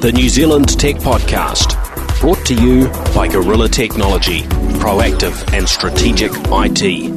the New Zealand Tech Podcast, brought to you by Gorilla Technology, proactive and strategic IT.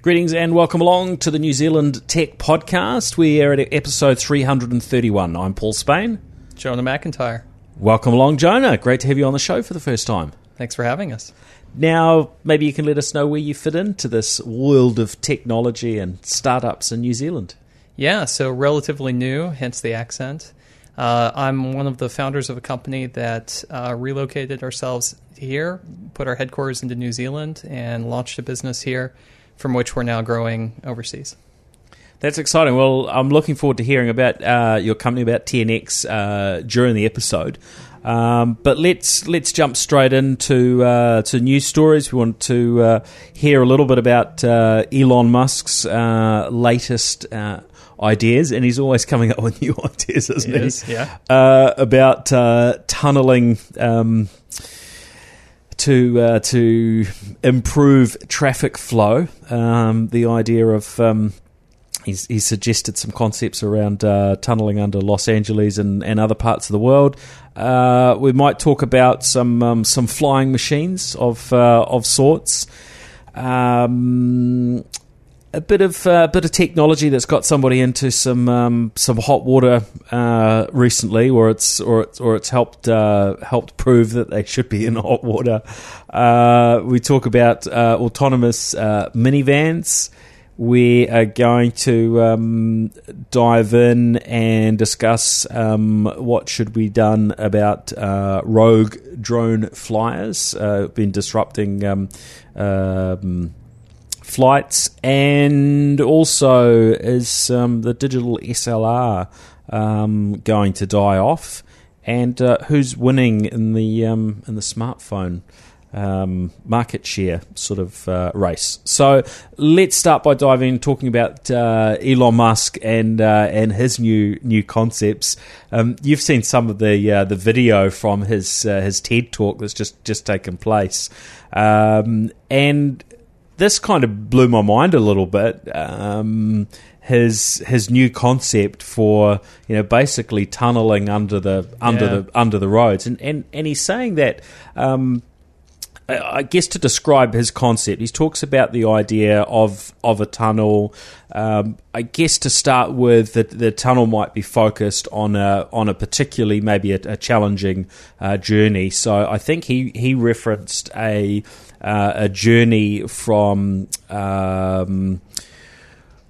Greetings and welcome along to the New Zealand Tech Podcast. We are at episode 331. I'm Paul Spain. Jonah McIntire. Welcome along, Jonah. Great to have you on the show for the first time. Thanks for having us. Now, maybe you can let us know where you fit into this world of technology and startups in New Zealand. Yeah, so relatively new, hence the accent. Uh, I'm one of the founders of a company that uh, relocated ourselves here, put our headquarters into New Zealand, and launched a business here from which we're now growing overseas. That's exciting. Well, I'm looking forward to hearing about uh, your company, about TNX, uh, during the episode. Um, but let's let's jump straight into uh, to news stories. We want to uh, hear a little bit about uh, Elon Musk's uh, latest uh, ideas, and he's always coming up with new ideas, isn't he? Is, yeah. Uh, about tunneling. Um, to to improve traffic flow, um, the idea of um, He's, he's suggested some concepts around uh, tunneling under Los Angeles and, and other parts of the world. Uh, we might talk about some um, some flying machines of uh, of sorts. Um, a bit of uh, bit of technology that's got somebody into some um, some hot water uh, recently, or it's or it's or it's helped uh, helped prove that they should be in hot water. Uh, we talk about uh, autonomous uh, minivans we are going to um, dive in and discuss um, what should be done about rogue drone flyers uh, been disrupting um, um flights and also is um, the digital SLR um, going to die off and uh, who's winning in the in the smartphone um, market share sort of uh, race. So let's start by diving talking about uh, Elon Musk and uh, and his new new concepts. Um, you've seen some of the uh, the video from his uh, his TED talk that's just just taken place, um, and this kind of blew my mind a little bit. Um, his his new concept for you know basically tunneling under the under Yeah. the under the roads, and and and he's saying that. Um, I guess to describe his concept, he talks about the idea of of a tunnel. Um, I guess to start with, the, the tunnel might be focused on a on a particularly maybe a, a challenging uh, journey. So I think he he referenced a uh, a journey from. Um,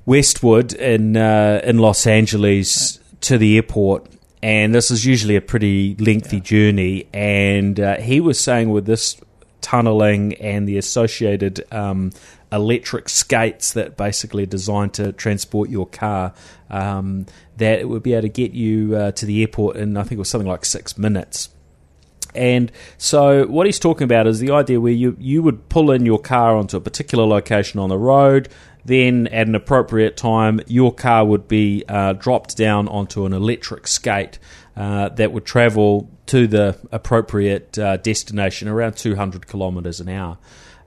Westwood in uh, in Los Angeles to the airport, and this is usually a pretty lengthy journey. And uh, he was saying with this tunneling and the associated um, electric skates that basically are designed to transport your car, um, that it would be able to get you uh, to the airport in I think it was something like six minutes. And so, what he's talking about is the idea where you, you would pull in your car onto a particular location on the road, then at an appropriate time, your car would be uh, dropped down onto an electric skate uh, that would travel to the appropriate uh, destination around 200 kilometres an hour.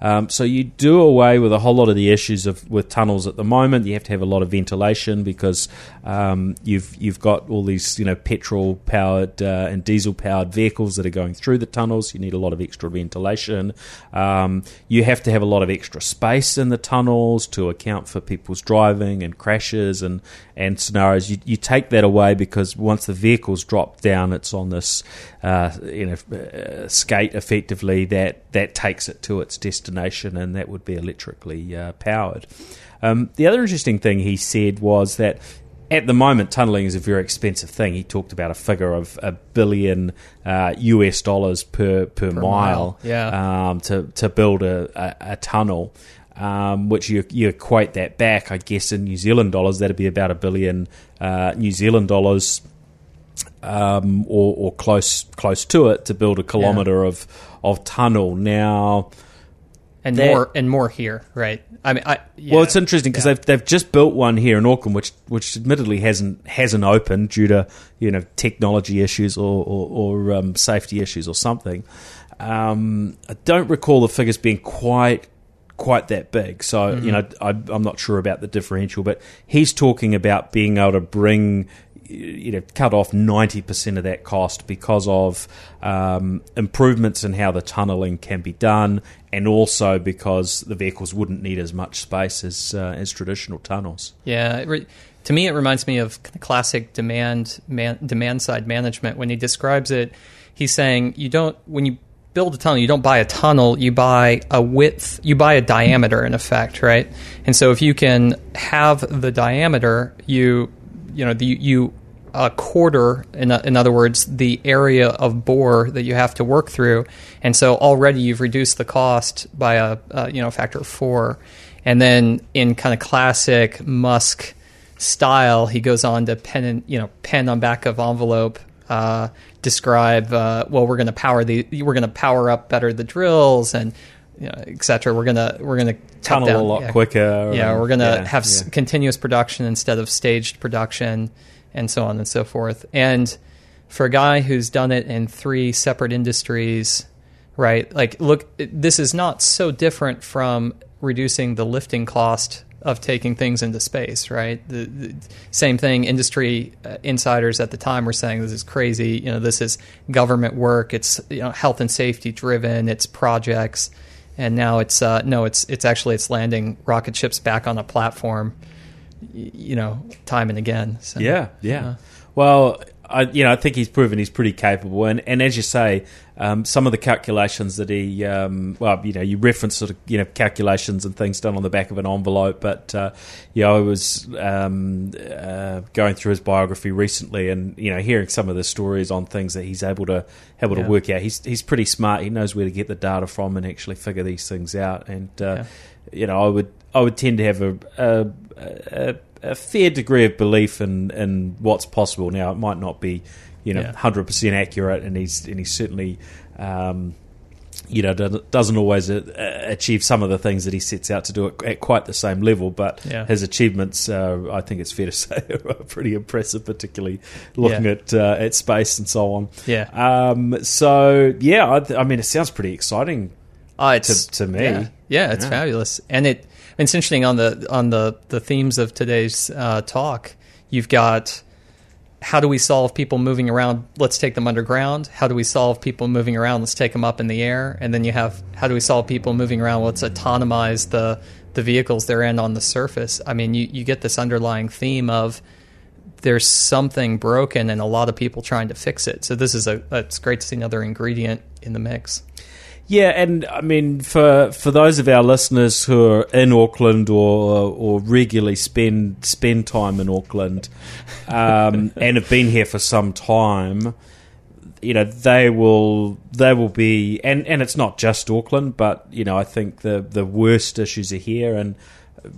Um, so you do away with a whole lot of the issues of with tunnels at the moment. You have to have a lot of ventilation because um, you've you've got all these you know petrol powered uh, and diesel powered vehicles that are going through the tunnels. You need a lot of extra ventilation. Um, you have to have a lot of extra space in the tunnels to account for people's driving and crashes and and scenarios. You, you take that away because once the vehicles drop down, it's on this uh, you know uh, skate effectively that that takes it to its destination, and that would be electrically uh, powered. Um, the other interesting thing he said was that at the moment, tunneling is a very expensive thing. He talked about a figure of a billion uh, US dollars per per, mile, mile, yeah. um, to to build a, a, a tunnel. Um, which you, you equate that back, I guess, in New Zealand dollars, that'd be about a billion uh, New Zealand dollars um, or, or close close to it to build a kilometre of of tunnel. Now, And That- more and more here, right? I mean, I yeah. well, it's interesting because Yeah. they've they've just built one here in Auckland, which which admittedly hasn't hasn't opened due to you know technology issues or or, or um, safety issues or something. Um, I don't recall the figures being quite quite that big, so you know I, I'm not sure about the differential. But he's talking about being able to bring you know cut off ninety percent of that cost because of um, improvements in how the tunnelling can be done, and also because the vehicles wouldn't need as much space as uh, as traditional tunnels. Yeah. Re- to me, it reminds me of classic demand man, demand side management. When he describes it, he's saying you don't when you build a tunnel, you don't buy a tunnel, you buy a width, you buy a diameter in effect, right? And so if you can have the diameter, you you know, the, you a quarter in, in other words the area of bore that you have to work through and so already you've reduced the cost by a, a you know factor of 4 and then in kind of classic musk style he goes on to pen and, you know pen on back of envelope uh, describe uh, well we're going to power the we're going to power up better the drills and you know, etc. We're gonna we're gonna tunnel down, a lot yeah. quicker. Yeah, we're gonna yeah, have s yeah. continuous production instead of staged production, and so on and so forth. And for a guy who's done it in three separate industries, right? Like, look, this is not so different from reducing the lifting cost of taking things into space, right? The, the same thing. Industry uh, insiders at the time were saying this is crazy. You know, this is government work. It's you know health and safety driven. It's projects, and now it's uh, no, it's it's actually it's landing rocket ships back on a platform. You know, time and again. So, Yeah, yeah. Well, I, you know, I think he's proven he's pretty capable, and, and as you say, um, some of the calculations that he, um, well, you know, you reference sort of, you know, calculations and things done on the back of an envelope, but uh, you know, I was um, uh, going through his biography recently, and you know, hearing some of the stories on things that he's able to able Yeah. to work out. He's he's pretty smart. He knows where to get the data from and actually figure these things out, and uh, Yeah. you know, I would I would tend to have a a, a, a fair degree of belief in, in what's possible. Now, it might not be, you know, Yeah. hundred percent accurate, and he's and he's certainly, um, you know, doesn't always uh, achieve some of the things that he sets out to do at, quite the same level. But Yeah. his achievements, uh, I think it's fair to say, are pretty impressive, particularly looking Yeah. at uh, at space and so on. Yeah. Um, so yeah, I, th- I mean, it sounds pretty exciting. Uh, it's to- to me. Yeah, yeah it's Yeah. fabulous, and it it's interesting on the on the the themes of today's uh, talk. You've got how do we solve people moving around? Let's take them underground. How do we solve people moving around? Let's take them up in the air. And then you have how do we solve people moving around? Let's autonomize the the vehicles they're in on the surface. I mean, you you get this underlying theme of there's something broken and a lot of people trying to fix it. So this is a it's great to see another ingredient in the mix. Yeah, and I mean for for those of our listeners who are in Auckland or or regularly spend spend time in Auckland um, and have been here for some time, you know they will they will be and and it's not just Auckland, but you know I think the the worst issues are here and.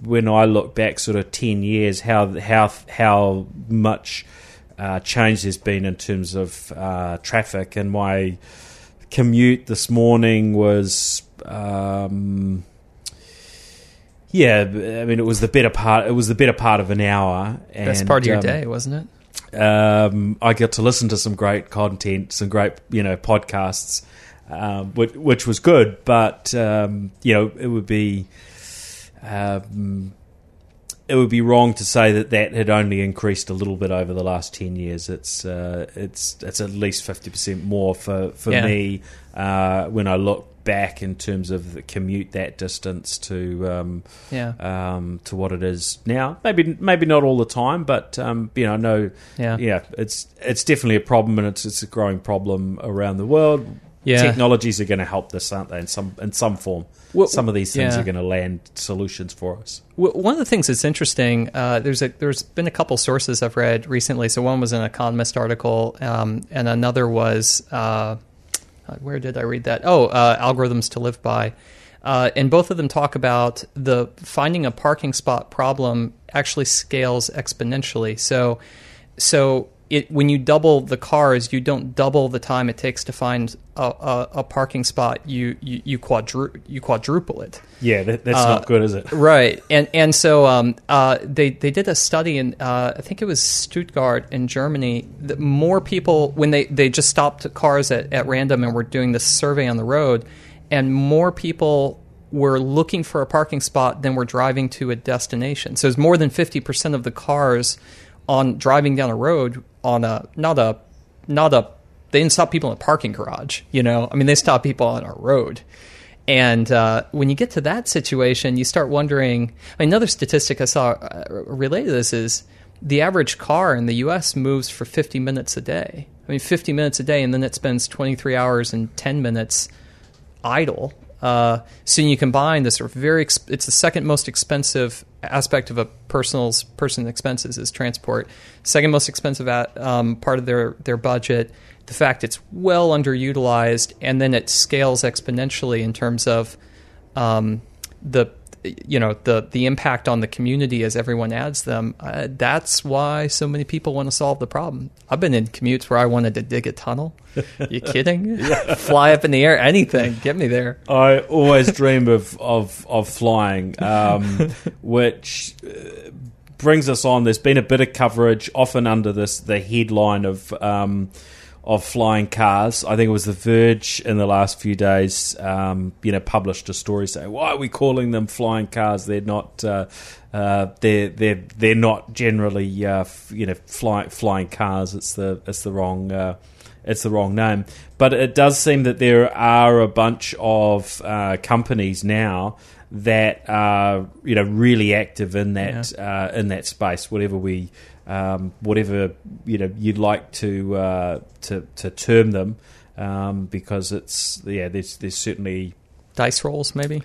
When I look back, sort of ten years, how how how much uh, change there's been in terms of uh, traffic, and my commute this morning was um, yeah i mean it was the better part it was the better part of an hour and, Best part of your um, day, wasn't it? um, I got to listen to some great content, some great you know podcasts, um, which, which was good. But um, you know, it would be um, it would be wrong to say that that had only increased a little bit over the last ten years. It's uh, it's it's at least fifty percent more for for Yeah. me uh, when I look back in terms of the commute that distance to. Um, Yeah. um, to what it is now. Maybe maybe not all the time, but um, you know, no, Yeah. yeah, it's it's definitely a problem, and it's it's a growing problem around the world. Yeah. Technologies are going to help this, aren't they? In some in some form, Well, some of these things yeah. are going to land solutions for us. Well, one of the things that's interesting, uh, there's a there's been a couple sources I've read recently. So one was an Economist article, um, and another was uh, where did I read that? Oh, uh, algorithms to live by. Uh, and both of them talk about the finding a parking spot problem actually scales exponentially. So, so it when you double the cars, you don't double the time it takes to find a, a, a parking spot. You you you, quadru- you quadruple it. Yeah, that, that's Uh, not good, is it? Right, and and so um, uh, they they did a study in uh, I think it was Stuttgart in Germany. That more people when they they just stopped cars at, at random and were doing this survey on the road, and more people were looking for a parking spot than were driving to a destination. So it's more than fifty percent of the cars on driving down a road on a not a not a they didn't stop people in a parking garage. You know, I mean, they stopped people on our road. And uh, when you get to that situation, you start wondering. I mean, another statistic I saw uh, related to this is the average car in the U.S. moves for 50 minutes a day. I mean, 50 minutes a day, and then it spends 23 hours and 10 minutes idle. Uh, so you combine this very, it's the second most expensive aspect of a person's person expenses is transport. Second most expensive at, um, part of their their budget. The fact it's well underutilized, and then it scales exponentially in terms of um, the you know the the impact on the community as everyone adds them. Uh, that's why so many people want to solve the problem. I've been in commutes where I wanted to dig a tunnel. You kidding? Fly up in the air, anything, get me there. I always dream of of of flying, um, which. Uh, brings us on. There's been a bit of coverage, often under this the headline of um, of flying cars. I think it was The Verge in the last few days, um, you know, published a story saying, "Why are we calling them flying cars? They're not. Uh, uh, they're they're they're not generally, uh, f- you know, flying flying cars. It's the it's the wrong." Uh, it's the wrong name, but it does seem that there are a bunch of uh, companies now that are you know really active in that Yeah. uh, in that space. Whatever we um, whatever you know you'd like to uh, to to term them, um, because it's yeah there's there's certainly Dice rolls, maybe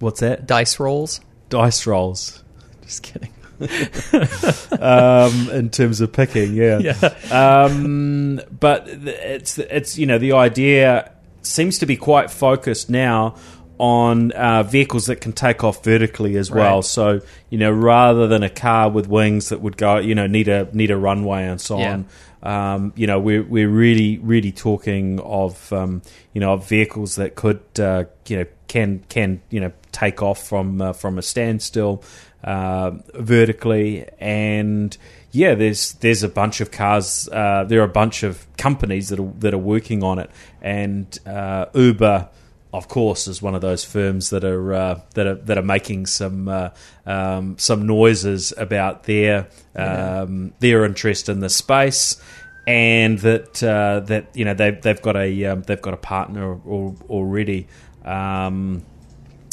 what's that dice rolls. dice rolls Just kidding. um, in terms of picking, yeah. Yeah. Um, but it's it's you know the idea seems to be quite focused now on uh, vehicles that can take off vertically as well. Right. So you know rather than a car with wings that would go you know need a need a runway and so Yeah. on. Um, you know we're we're really really talking of um, you know of vehicles that could uh, you know can can you know take off from uh, from a standstill uh, vertically and yeah there's there's a bunch of cars uh, there are a bunch of companies that are that are working on it and uh, Uber of course is one of those firms that are uh, that are that are making some uh, um, some noises about their um, their interest in the space and that uh, that you know they've they've got a um, they've got a partner al- already um,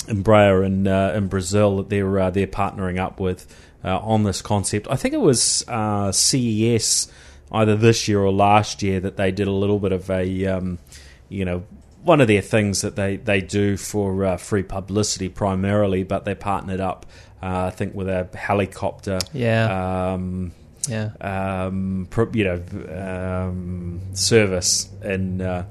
Embraer in uh, in Brazil that they're uh, they're partnering up with uh, on this concept. I think it was uh, CES either this year or last year that they did a little bit of a um, you know one of their things that they, they do for uh, free publicity primarily, but they partnered up uh, I think with a helicopter Yeah. um, Yeah. um, you know, um, service in uh,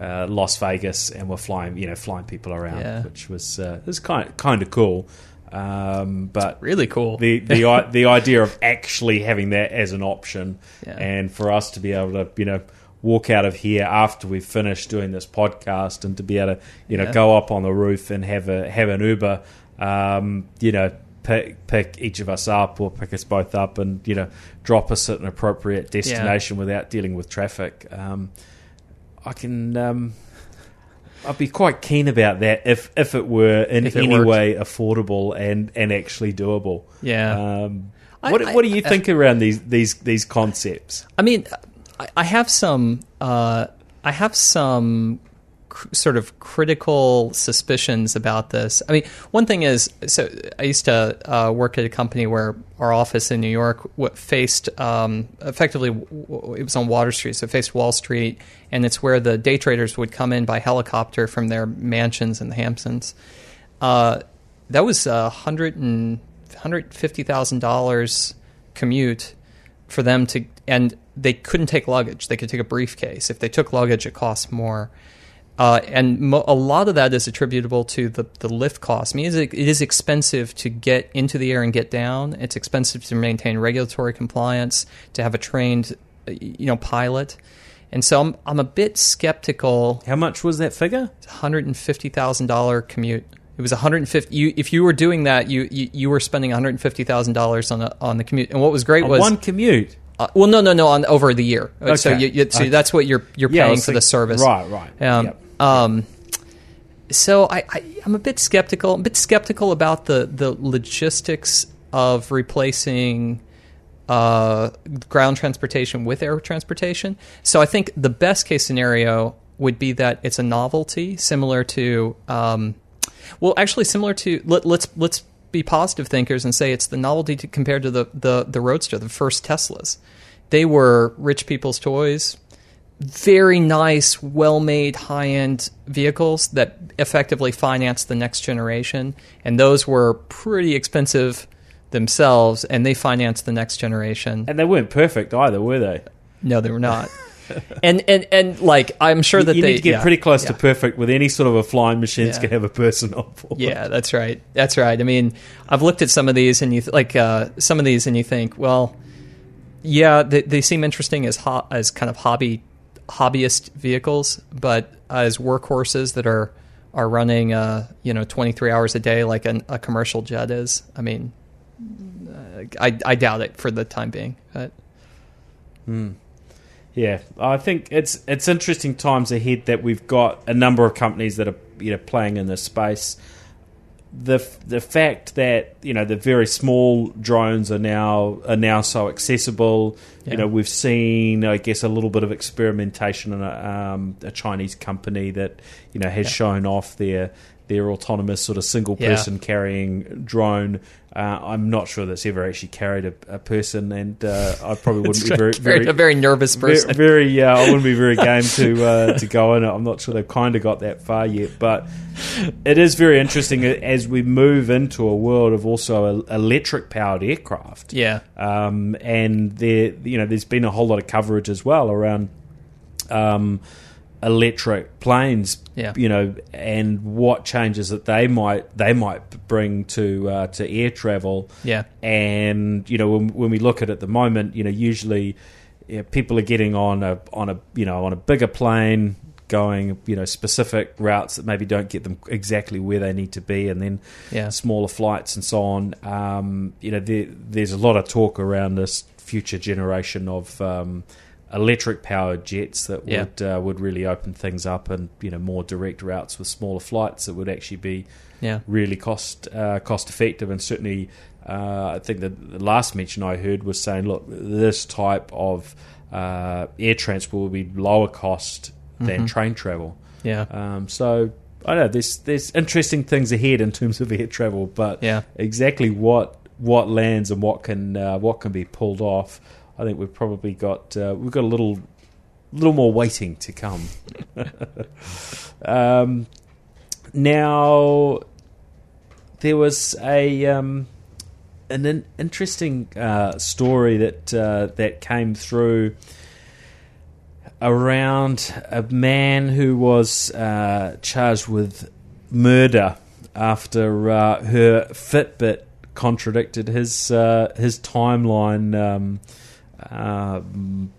uh, Las Vegas, and we're flying, you know, flying people around, Yeah. which was uh, was kind kind of cool. Um, but Really cool. the the the idea of actually having that as an option, Yeah. and for us to be able to, you know. Walk out of here after we've finished doing this podcast, and to be able to, you know, Yeah. go up on the roof and have a have an Uber, um, you know, pick pick each of us up or pick us both up, and you know, drop us at an appropriate destination without dealing with traffic. Um, I can. Um, I'd be quite keen about that if if it were in it any worked. way affordable and, and actually doable. Yeah. Um, I- what I- what do you think around these these these concepts? I mean, I, have some. Uh, I have some cr- sort of critical suspicions about this. I mean, one thing is, so I used to uh, work at a company where our office in New York faced um, effectively. It was on Water Street, so it faced Wall Street, and it's where the day traders would come in by helicopter from their mansions in the Hamptons. Uh, that was a hundred and hundred fifty thousand dollars commute for them to, and they couldn't take luggage. They could take a briefcase. If they took luggage, it cost more. Uh, and mo- a lot of that is attributable to the, the lift cost. I mean, it is, it is expensive to get into the air and get down. It's expensive to maintain regulatory compliance, to have a trained, uh, you know, pilot. And so I'm, I'm a bit skeptical How much was that figure? hundred and fifty thousand dollar commute. It was one hundred and fifty. You, if you were doing that, you you, you were spending one hundred and fifty thousand dollars on a, on the commute. And what was great On was one commute. Uh, well, no, no, no, on over the year. Uh, So, you, you, so Okay. that's what you're you're Yeah, paying for the service, Right, right. Um, Yep. um, so I, I I'm a bit skeptical. I'm a bit skeptical about the the logistics of replacing uh, ground transportation with air transportation. So I think the best case scenario would be that it's a novelty, similar to, um, well, actually similar to. Let, let's let's be positive thinkers and say it's the novelty to, compared to the, the the Roadster, the first Teslas. They were rich people's toys, very nice, well-made, high-end vehicles that effectively financed the next generation, and those were pretty expensive themselves, and they financed the next generation. And they weren't perfect either, were they? No, they were not. and and and like I'm sure that you they need to get yeah, pretty close yeah. to perfect with any sort of a flying machine that's Yeah. to have a person on board. Yeah, that's right. That's right. I mean, I've looked at some of these, and you th- like uh, some of these, and you think, well, yeah, they, they seem interesting as ho- as kind of hobby hobbyist vehicles, but as workhorses that are are running, uh, you know, 23 hours a day like an, a commercial jet is. I mean, uh, I I doubt it for the time being. But Yeah, I think it's it's interesting times ahead that we've got a number of companies that are you know playing in this space. The the fact that you know the very small drones are now are now so accessible. Yeah. You know we've seen I guess a little bit of experimentation in a, um, a Chinese company that you know has Yeah. shown off their their autonomous sort of single Yeah. person carrying drone. Uh, I'm not sure that's ever actually carried a, a person, and uh, I probably wouldn't be very, very, a very nervous person. very, very yeah, I wouldn't be very game to uh, to go in it. I'm not sure they've kind of got that far yet, but it is very interesting as we move into a world of also electric powered aircraft. yeah, Um, and there, you know, there's been a whole lot of coverage as well around um, electric planes. Yeah. You know, and what changes that they might they might bring to uh, to air travel. yeah, And you know, when, when we look at it at the moment, you know, usually you know, people are getting on a on a you know on a bigger plane going you know specific routes that maybe don't get them exactly where they need to be and then yeah, smaller flights and so on. Um, you know, there, there's a lot of talk around this future generation of um, electric powered jets that Yeah. would uh, would really open things up and you know more direct routes with smaller flights that would actually be yeah, really cost uh, cost effective and certainly. Uh, I think that the last mention I heard was saying, look, this type of uh, air transport will be lower cost than train travel. yeah. Um, so I don't know there's there's interesting things ahead in terms of air travel, but Yeah. exactly what what lands and what can uh, what can be pulled off, I think we've probably got uh, we've got a little little more waiting to come. um, now there was a um, an in- interesting uh, story that uh, that came through around a man who was uh, charged with murder after uh, her Fitbit contradicted his uh, his timeline um, um,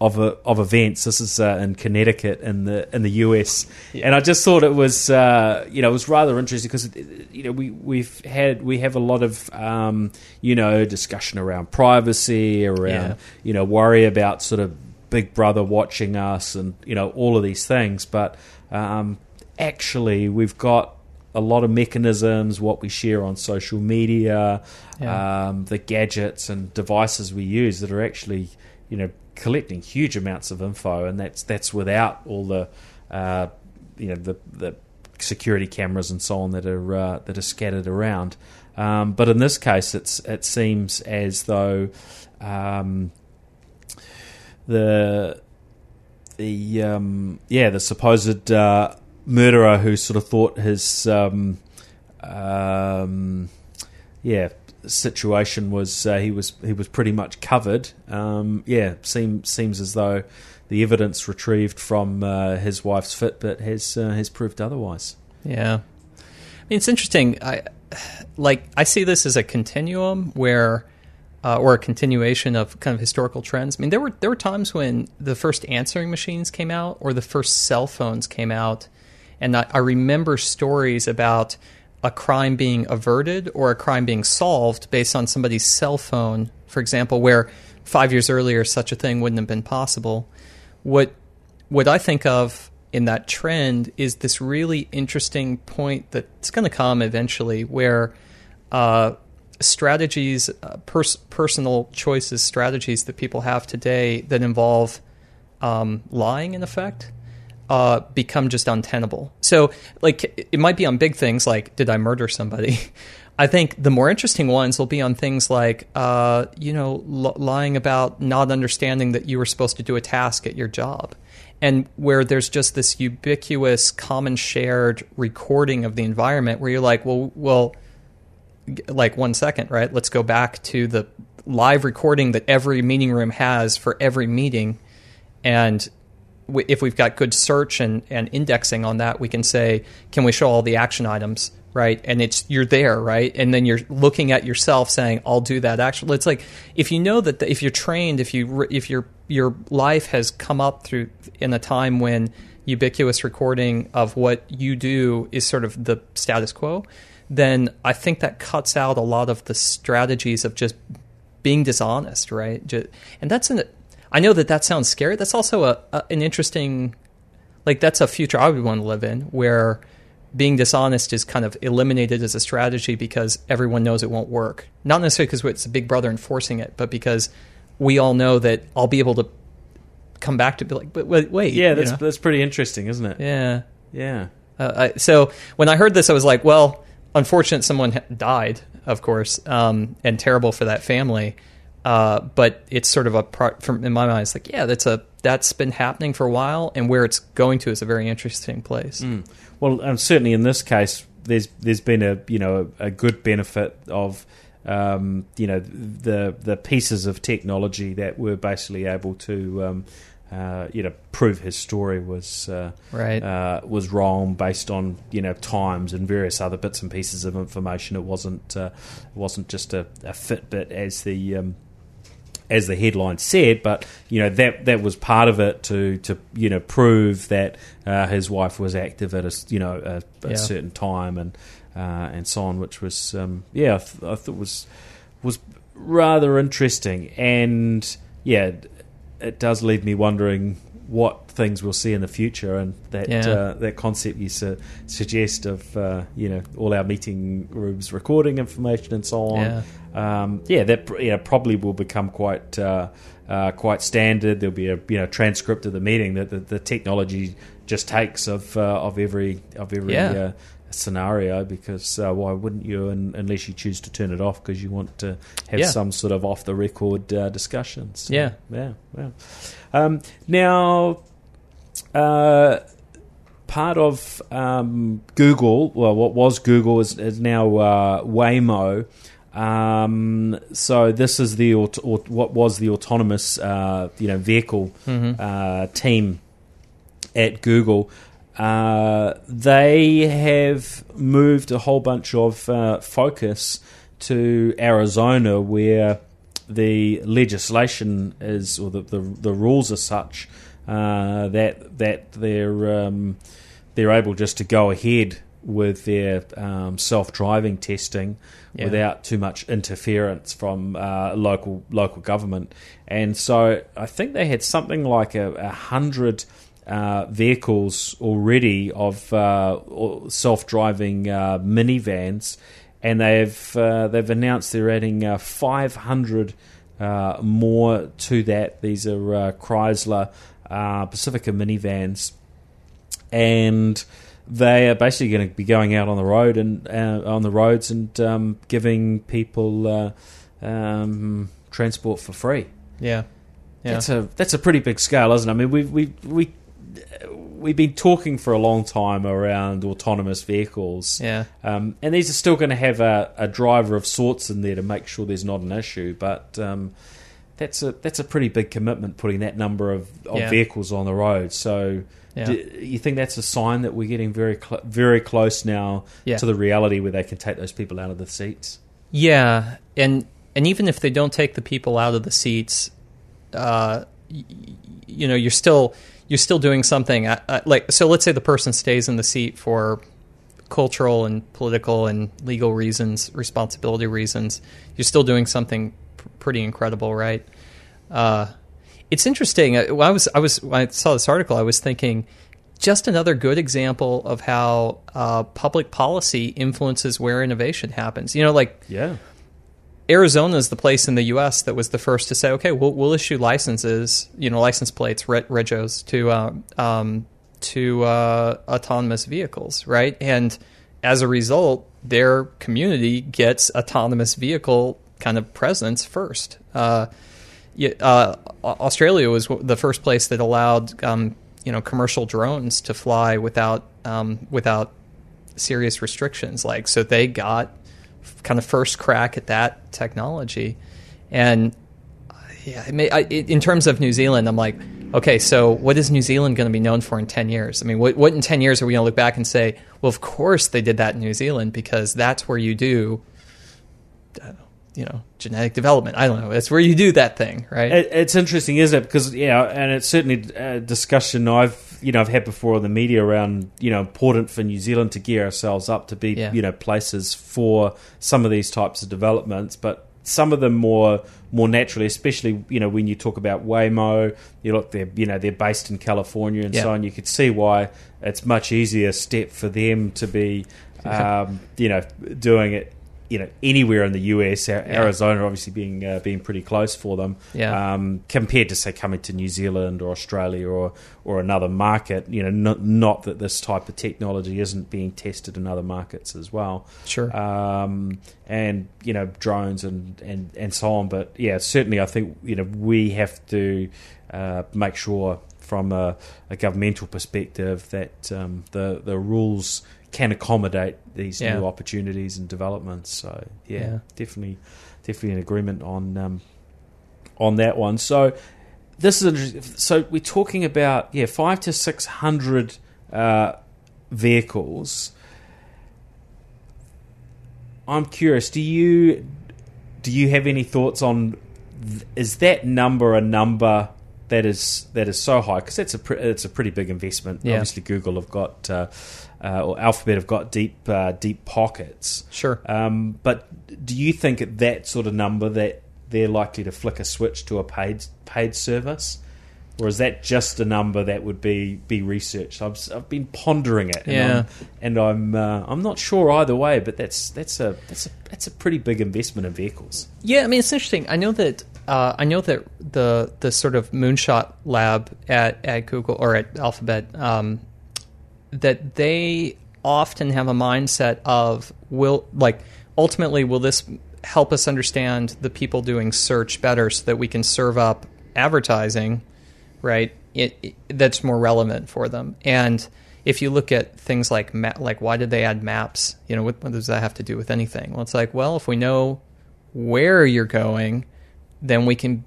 of a, of events. This is uh, in Connecticut in the in the US, and I just thought it was uh, you know it was rather interesting because you know we we've had we have a lot of um, you know discussion around privacy around Yeah. you know worry about sort of Big Brother watching us and you know all of these things, but um, actually we've got a lot of mechanisms, what we share on social media, Yeah. um, the gadgets and devices we use that are actually, you know, collecting huge amounts of info, and that's that's without all the, uh, you know, the the security cameras and so on that are uh, that are scattered around. Um, but in this case, it's it seems as though um, the the um, yeah the supposed uh, murderer who sort of thought his um, um, yeah situation was uh, he was he was pretty much covered. Um, yeah, seems seems as though the evidence retrieved from uh, his wife's Fitbit has uh, has proved otherwise. Yeah, I mean it's interesting. I like I see this as a continuum where, uh, or a continuation of kind of historical trends. I mean there were there were times when the first answering machines came out or the first cell phones came out, and I, I remember stories about a crime being averted or a crime being solved based on somebody's cell phone, for example, where five years earlier such a thing wouldn't have been possible. What what I think of in that trend is this really interesting point that's going to come eventually, where uh, strategies, uh, pers- personal choices, strategies that people have today that involve um, lying, in effect, uh, become just untenable. So, like, it might be on big things like, did I murder somebody? I think the more interesting ones will be on things like, uh, you know, l- lying about not understanding that you were supposed to do a task at your job. And where there's just this ubiquitous, common shared recording of the environment where you're like, well, well, like one second, right? Let's go back to the live recording that every meeting room has for every meeting. And if we've got good search and, and indexing on that, we can say, can we show all the action items? Right. And it's, you're there. Right. And then you're looking at yourself saying, I'll do that action. It's like, if you know that, the, if you're trained, if you, if your, your life has come up through in a time when ubiquitous recording of what you do is sort of the status quo, then I think that cuts out a lot of the strategies of just being dishonest, right? and that's an I know that that sounds scary. That's also a, a, an interesting, like that's a future I would want to live in, where being dishonest is kind of eliminated as a strategy because everyone knows it won't work. Not necessarily because it's a big brother enforcing it, but because we all know that I'll be able to come back to be like, but wait, wait yeah, that's that's pretty interesting, isn't it? Yeah, yeah. Uh, I, so when I heard this, I was like, well, unfortunate someone died, of course, um, and terrible for that family. Uh, but it's sort of a pro- from in my mind, it's like yeah, that's a that's been happening for a while, and where it's going to is a very interesting place. Mm. Well, and certainly in this case, there's there's been a you know a, a good benefit of um, you know the the pieces of technology that were basically able to um, uh, you know prove his story was uh, right uh, was wrong based on you know times and various other bits and pieces of information. It wasn't uh, it wasn't just a, a Fitbit as the um, as the headline said, but you know that that was part of it to to you know prove that uh, his wife was active at a you know a, a yeah. certain time and uh, and so on, which was um, yeah I, th- I, thought was was rather interesting and yeah it does leave me wondering what things we'll see in the future, and that yeah. uh, that concept you su- suggest of uh, you know all our meeting rooms recording information and so on. Yeah, um, yeah that yeah, probably will become quite uh, uh, quite standard. There'll be a you know transcript of the meeting that the, the technology just takes of uh, of every of every yeah. Uh, scenario because uh, why wouldn't you un- unless you choose to turn it off because you want to have yeah. some sort of off the record uh, discussions so, yeah yeah yeah um, now uh, part of um, Google, well, what was Google is, is now uh, Waymo. Um, so this is the or, what was the autonomous, uh, you know, vehicle mm-hmm. uh, team at Google. Uh, they have moved a whole bunch of uh, focus to Arizona, where the legislation is, or the, the, the rules are such uh, that that they're um, they're able just to go ahead with their um, self driving testing yeah. without too much interference from uh, local local government. And so I think they had something like a, a hundred. Uh, vehicles already of uh, self-driving uh, minivans, and they've uh, they've announced they're adding uh, 500 more to that. These are Chrysler uh, Pacifica minivans, and they are basically going to be going out on the road and uh, on the roads and um, giving people uh, um, transport for free. Yeah. yeah, that's a that's a pretty big scale, isn't it? I mean, we we we we've been talking for a long time around autonomous vehicles. Yeah. Um, and these are still going to have a, a, driver of sorts in there to make sure there's not an issue. But um, that's a that's a pretty big commitment putting that number of, of yeah. vehicles on the road. So, yeah. do you think that's a sign that we're getting very cl- very close now yeah. to the reality where they can take those people out of the seats? Yeah, and and even if they don't take the people out of the seats, uh, y- you know, you're still you're still doing something. Uh, uh, like so, let's say the person stays in the seat for cultural and political and legal reasons, responsibility reasons. You're still doing something pretty incredible, right? Uh, it's interesting. I, I was I was when I saw this article, I was thinking just another good example of how uh, public policy influences where innovation happens. You know, like yeah, Arizona is the place in the U.S. that was the first to say, okay, we'll, we'll issue licenses, you know, license plates, regos to uh, um, to uh, autonomous vehicles, right? And as a result, their community gets autonomous vehicle kind of presence first. Uh, uh, Australia was the first place that allowed um, you know commercial drones to fly without um, without serious restrictions. Like so, they got kind of first crack at that technology, and yeah, may, I, in terms of New Zealand, I'm like, okay, so what is New Zealand going to be known for in 10 years? I mean, what, what in 10 years are we going to look back and say, well, of course they did that in New Zealand because that's where you do, uh, you know, genetic development. I don't know. It's where you do that thing, right? It, it's interesting, isn't it? Because, yeah, and it's certainly a discussion I've, you know, I've had before in the media around, you know, important for New Zealand to gear ourselves up to be, yeah. you know, places for some of these types of developments. But some of them more more naturally, especially you know when you talk about Waymo, you look they're you know they're based in California and yeah. so on. You could see why it's much easier step for them to be um, you know doing it you know anywhere in the US, Arizona yeah. obviously being uh, being pretty close for them, yeah. um, compared to say coming to New Zealand or Australia or or another market. You know, not, not that this type of technology isn't being tested in other markets as well. Sure. Um, and you know drones and, and and so on. But yeah, certainly I think you know we have to uh, make sure from a, a, governmental perspective that um, the the rules can accommodate these yeah. new opportunities and developments. So yeah, yeah. definitely, definitely an agreement on um, on that one. So this is so we're talking about yeah five to six hundred uh, vehicles. I'm curious. Do you do you have any thoughts on? Is that number a number that is that is so high? Because that's a pre- it's a pretty big investment. Yeah. Obviously, Google have got uh, uh, or Alphabet have got deep uh, deep pockets. Sure. Um, but do you think at that sort of number that they're likely to flick a switch to a paid paid service? Or is that just a number that would be, be researched? I've, I've been pondering it, and yeah. I'm, and I'm uh, I'm not sure either way. But that's that's a that's a that's a pretty big investment in vehicles. Yeah, I mean it's interesting. I know that uh, I know that the the sort of moonshot lab at, at Google or at Alphabet um, that they often have a mindset of will like ultimately will this help us understand the people doing search better so that we can serve up advertising right it, it, that's more relevant for them? And if you look at things like ma- like why did they add maps? You know what, what does that have to do with anything? Well it's like well if we know where you're going then we can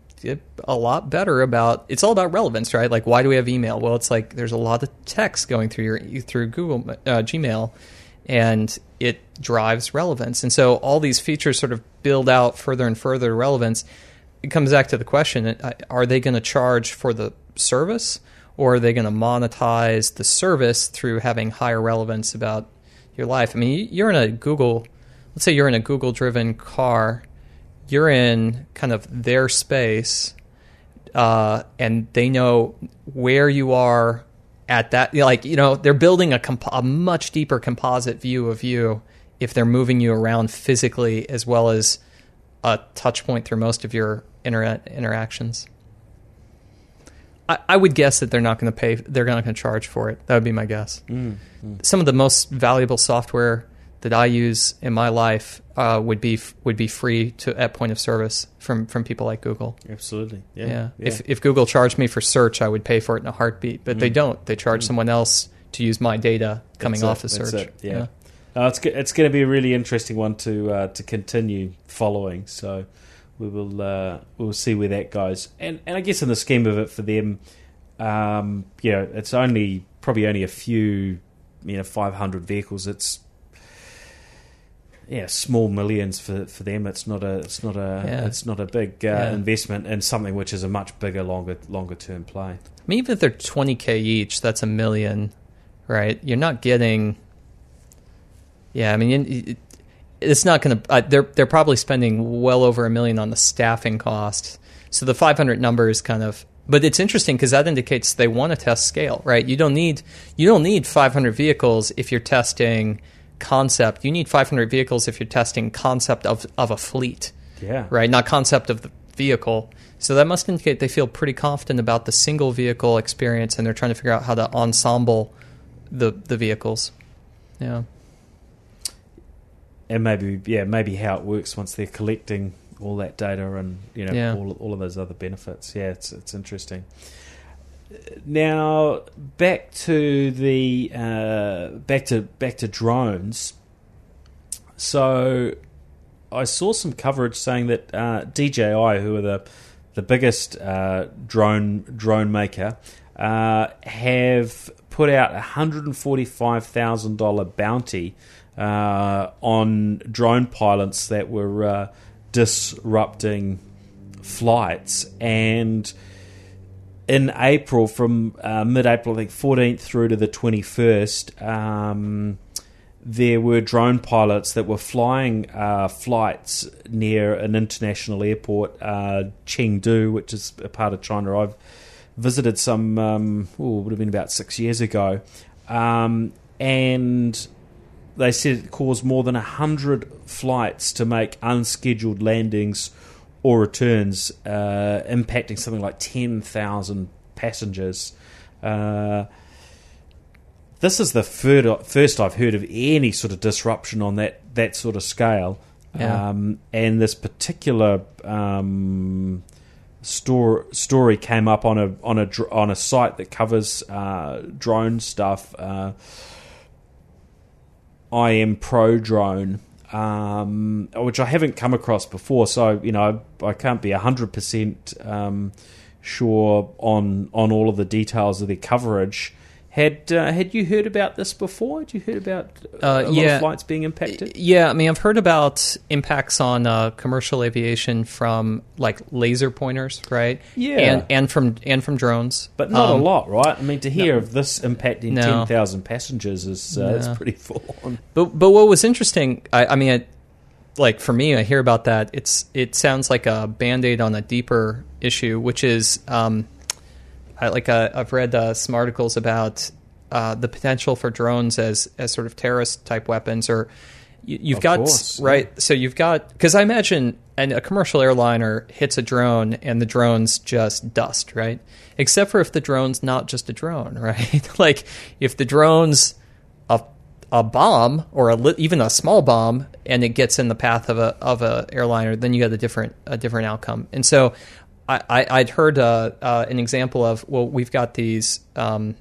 a lot better about it's all about relevance right? Like why do we have email? Well it's like there's a lot of text going through your through google uh, gmail and it drives relevance. And so all these features sort of build out further and further relevance. It comes back to the question uh, are they going to charge for the service or are they going to monetize the service through having higher relevance about your life? I mean you're in a google let's say you're in a google driven car you're in kind of their space, uh, and they know where you are at that. Like you know, they're building a, comp- a much deeper composite view of you if they're moving you around physically as well as a touch point through most of your internet interactions. I, I would guess that they're not going to pay. They're not going to charge for it. That would be my guess. Mm, mm. Some of the most valuable software that I use in my life uh, would be would be free to at point of service from from people like Google. Absolutely, yeah. yeah. yeah. If if Google charged me for search, I would pay for it in a heartbeat. But mm. they don't. They charge mm. someone else to use my data coming that's off the search. Yeah. yeah. Uh, it's it's going to be a really interesting one to uh, to continue following. So we will uh, we'll see where that goes. And and I guess in the scheme of it for them, um, you know, it's only probably only a few, you know, five hundred vehicles. It's yeah, small millions for, for them. It's not a it's not a yeah. it's not a big uh, yeah. investment in something which is a much bigger, longer longer term play. I mean, even if they're twenty k each, that's a million, right? You're not getting. Yeah, I mean, it's not going to. Uh, they're they're probably spending well over a million on the staffing cost. So the 500 number is kind of. But it's interesting because that indicates they want to test scale, right? You don't need you don't need 500 vehicles if you're testing concept. You need 500 vehicles if you're testing concept of, of a fleet, Yeah. right? Not concept of the vehicle. So that must indicate they feel pretty confident about the single vehicle experience, and they're trying to figure out how to ensemble the the vehicles. Yeah, and maybe yeah, maybe how it works once they're collecting all that data and you know Yeah. all all of those other benefits. Yeah, it's it's interesting. Now back to the uh, back to back to drones. So I saw some coverage saying that uh, DJI, who are the the biggest uh, drone drone maker, uh, have put out a hundred and forty five thousand dollar bounty uh, on drone pilots that were uh, disrupting flights and in April, from uh, mid-April, I think 14th through to the 21st, um, there were drone pilots that were flying uh, flights near an international airport, uh, Chengdu, which is a part of China. I've visited some, um, it would have been about six years ago, um, and they said it caused more than 100 flights to make unscheduled landings or returns, uh, impacting something like 10,000 passengers. Uh, this is the third, first I've heard of any sort of disruption on that, that sort of scale. Yeah. Um, and this particular um, store, story came up on a on a on a site that covers uh, drone stuff. Uh, I am Pro Drone, um, which I haven't come across before. So you know, I can't be hundred percent um, sure on on all of the details of their coverage. Had uh, had you heard about this before? Had you heard about uh, a lot of flights being impacted? yeah. I mean, I've heard about impacts on uh, commercial aviation from like laser pointers, right? Yeah. and and from and from drones, But not Um, a lot, right? I mean, to hear of this impacting No. ten thousand passengers is uh, it's pretty full on. But but what was interesting, I, I mean, I, like for me, I hear about that. It's it sounds like a band aid on a deeper issue, which is um, I, like uh, I've read uh, some articles about uh, the potential for drones as as sort of terrorist type weapons, or you, you've Of got course, right. So you've got because I imagine and a commercial airliner hits a drone and the drone's just dust, right? Except for if the drone's not just a drone, right? like if the drone's a a bomb or a li- even a small bomb and it gets in the path of a of a airliner, then you get a different a different outcome. And so I, I, I'd heard uh, uh, an example of well, we've got these um,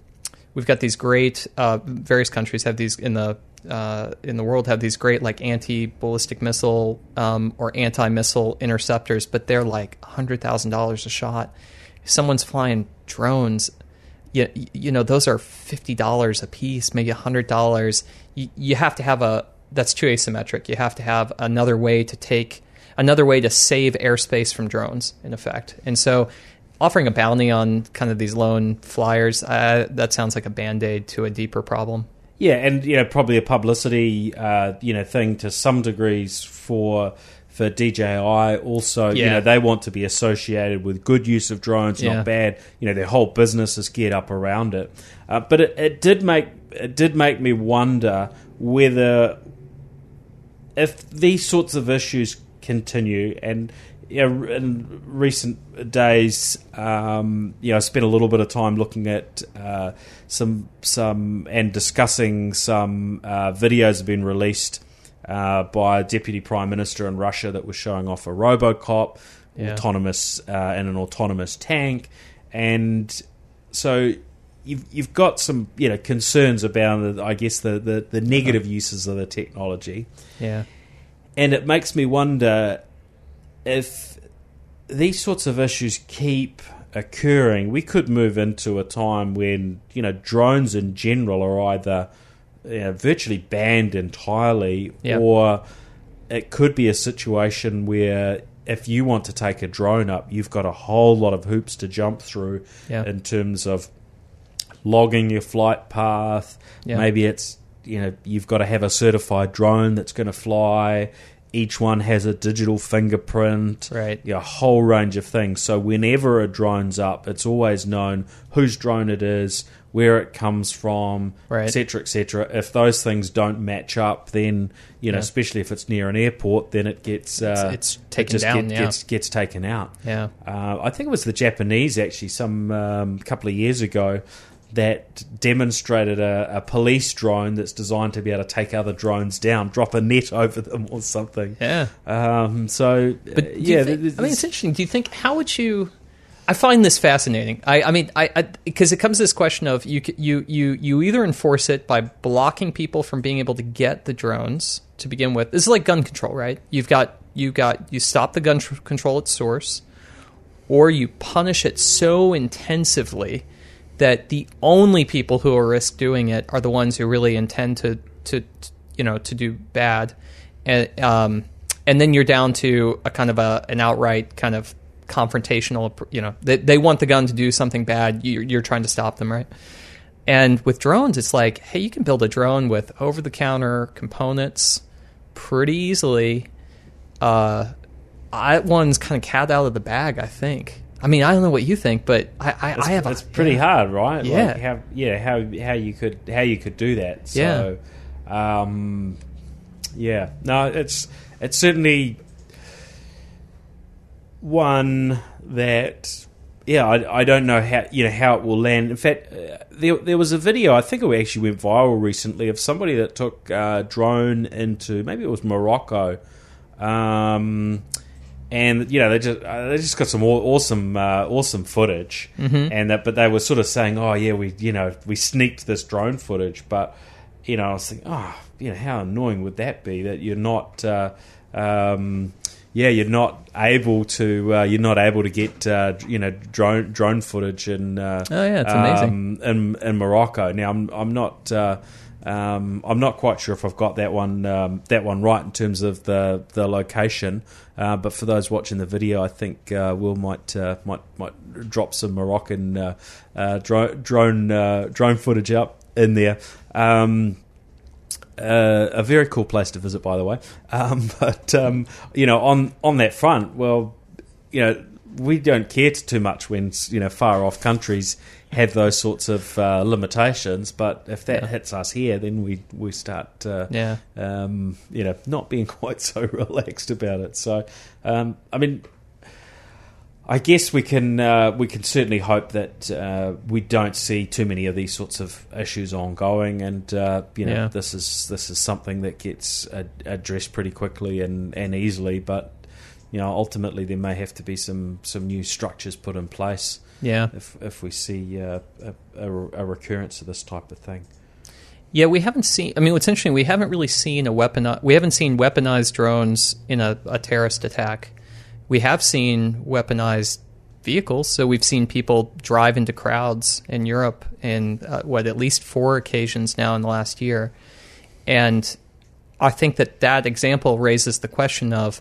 we've got these great uh, various countries have these in the uh, in the world have these great like anti ballistic missile um, or anti missile interceptors, but they're like hundred thousand dollars a shot. If someone's flying drones, you, you know those are fifty dollars a piece, maybe hundred dollars. You, you have to have a that's too asymmetric. You have to have another way to take another way to save airspace from drones, in effect. And so, offering a bounty on kind of these lone flyers, uh, that sounds like a band aid to a deeper problem. Yeah, and you know, probably a publicity, uh, you know, thing to some degrees for for DJI. Also, you know, they want to be associated with good use of drones, Yeah. not bad. You know, their whole business is geared up around it. Uh, but it, it did make it did make me wonder whether if these sorts of issues continue and you know, in recent days, um, you know, I spent a little bit of time looking at uh, some some and discussing some uh, videos have been released uh, by a deputy prime minister in Russia that was showing off a RoboCop, Yeah. autonomous uh, and an autonomous tank, and so you've you've got some you know concerns about I guess the the, the negative uses of the technology Yeah. And it makes me wonder if these sorts of issues keep occurring, we could move into a time when you know drones in general are either you know, virtually banned entirely, Yep. or it could be a situation where if you want to take a drone up, you've got a whole lot of hoops to jump through Yeah. in terms of logging your flight path. Yeah. Maybe it's you know you've got to have a certified drone that's going to fly. Each one has a digital fingerprint. Right. A whole range of things. So whenever a drone's up, it's always known whose drone it is, where it comes from, Right. et cetera, et cetera. If those things don't match up, then you know, Yeah. especially if it's near an airport, then it gets uh, it's it taken just down, get- yeah. gets gets taken out. Yeah. Uh, I think it was the Japanese actually some um, couple of years ago that demonstrated a, a police drone that's designed to be able to take other drones down, drop a net over them or something. Yeah. Um, so, But uh, yeah, think- I mean, it's interesting. Do you think how would you? I find this fascinating. I, I mean, I because it comes to this question of you you you you either enforce it by blocking people from being able to get the drones to begin with. This is like gun control, right? You've got you've got you stop the gun tr- control at source, or you punish it so intensively that the only people who are risk doing it are the ones who really intend to to, to you know to do bad, and um, and then you're down to a kind of a an outright kind of confrontational. You know, they they want the gun to do something bad. You're, you're trying to stop them, right? And with drones, it's like, hey, you can build a drone with over the counter components pretty easily. Uh, one's kind of cat out of the bag, I think. I mean, I don't know what you think, but I, I, it's, I have. a- it's pretty yeah. hard, right? Yeah. Like how, yeah, how how you could how you could do that. So, um, yeah, no, it's it's certainly one that yeah, I, I don't know how you know how it will land. In fact, uh, there there was a video I think it actually went viral recently of somebody that took a drone into maybe it was Morocco, um, and you know they just uh, they just got some aw- awesome uh, awesome footage, and that but they were sort of saying, oh yeah, we you know we sneaked this drone footage, but you know I was thinking, oh you know how annoying would that be that you're not. Uh, um, yeah, you're not able to. Uh, you're not able to get uh, you know drone drone footage in. Uh, Oh, yeah, it's amazing. um, in in Morocco. Now I'm I'm not. Um, I'm not quite sure if I've got that one um, that one right in terms of the the location, uh, but for those watching the video, I think uh, Will might uh, might might drop some Moroccan uh, uh, drone drone uh, drone footage up in there. Um, a very cool place to visit, by the way. Um, but um, you know, on on that front, well, you know, we don't care too much when you know far off countries have those sorts of uh, limitations. But if that hits us here, then we we start, uh, Yeah. um, you know, not being quite so relaxed about it. So, um, I mean. I guess we can uh, we can certainly hope that uh, we don't see too many of these sorts of issues ongoing, and uh, you know Yeah. this is this is something that gets ad- addressed pretty quickly and, and easily. But you know ultimately there may have to be some, some new structures put in place Yeah. if if we see uh, a, a, a recurrence of this type of thing. Yeah, we haven't seen. I mean, what's interesting, we haven't really seen a weapon. We haven't seen weaponized drones in a, a terrorist attack. We have seen weaponized vehicles. So we've seen people drive into crowds in Europe in uh, what at least four occasions now in the last year, and I think that that example raises the question of,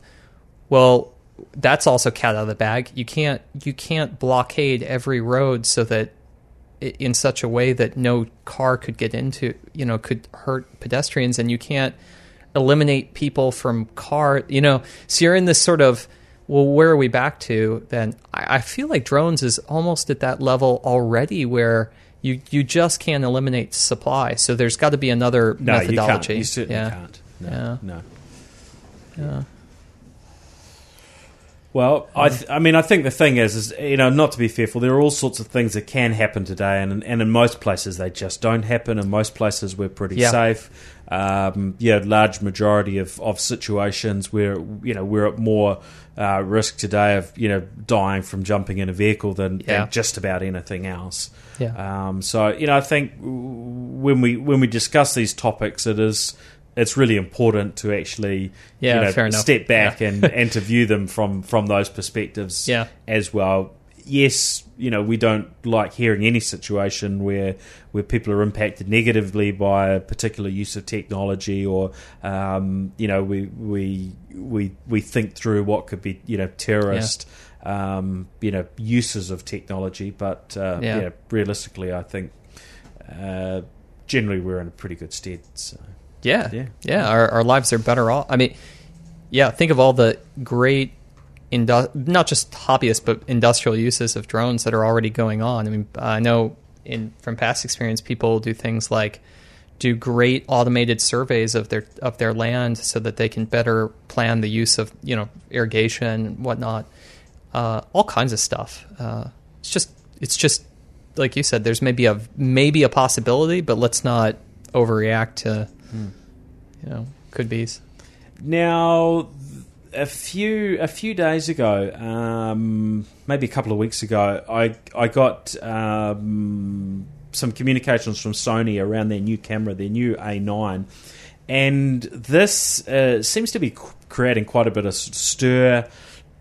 well, that's also cat out of the bag. You can't you can't blockade every road so that in such a way that no car could get into, you know, could hurt pedestrians, and you can't eliminate people from car, you know. So you're in this sort of, well, where are we back to? Then I, I feel like drones is almost at that level already, where you you just can't eliminate supply. So there's got to be another No, you methodology. can't. You certainly yeah. can't. No, Yeah. no. Yeah. Well, I, th- I mean, I think the thing is, is you know, not to be fearful. There are all sorts of things that can happen today, and and in most places they just don't happen. In most places we're pretty Yeah. safe. Um, yeah, large majority of, of situations where you know we're at more uh, risk today of you know dying from jumping in a vehicle than, Yeah. than just about anything else. Yeah. Um, so you know, I think when we when we discuss these topics, it is it's really important to actually Yeah, you know, step back Yeah. and, and to view them from from those perspectives Yeah. as well. Yes, you know we don't like hearing any situation where where people are impacted negatively by a particular use of technology, or um, you know we we we we think through what could be you know terrorist. Um, you know uses of technology, but uh, Yeah. yeah. realistically, I think uh, generally we're in a pretty good stead. So. Yeah, Yeah. yeah. Our, our lives are better off. I mean, yeah. Think of all the great, indu- not just hobbyist, but industrial uses of drones that are already going on. I mean, I know in from past experience, people do things like do great automated surveys of their of their land so that they can better plan the use of you know irrigation and whatnot. Uh, all kinds of stuff. Uh, it's just it's just like you said. There's maybe a maybe a possibility, but let's not overreact to you know could be. Now, a few a few days ago, um, maybe a couple of weeks ago, I I got um, some communications from Sony around their new camera, their new A9, and this uh, seems to be creating quite a bit of stir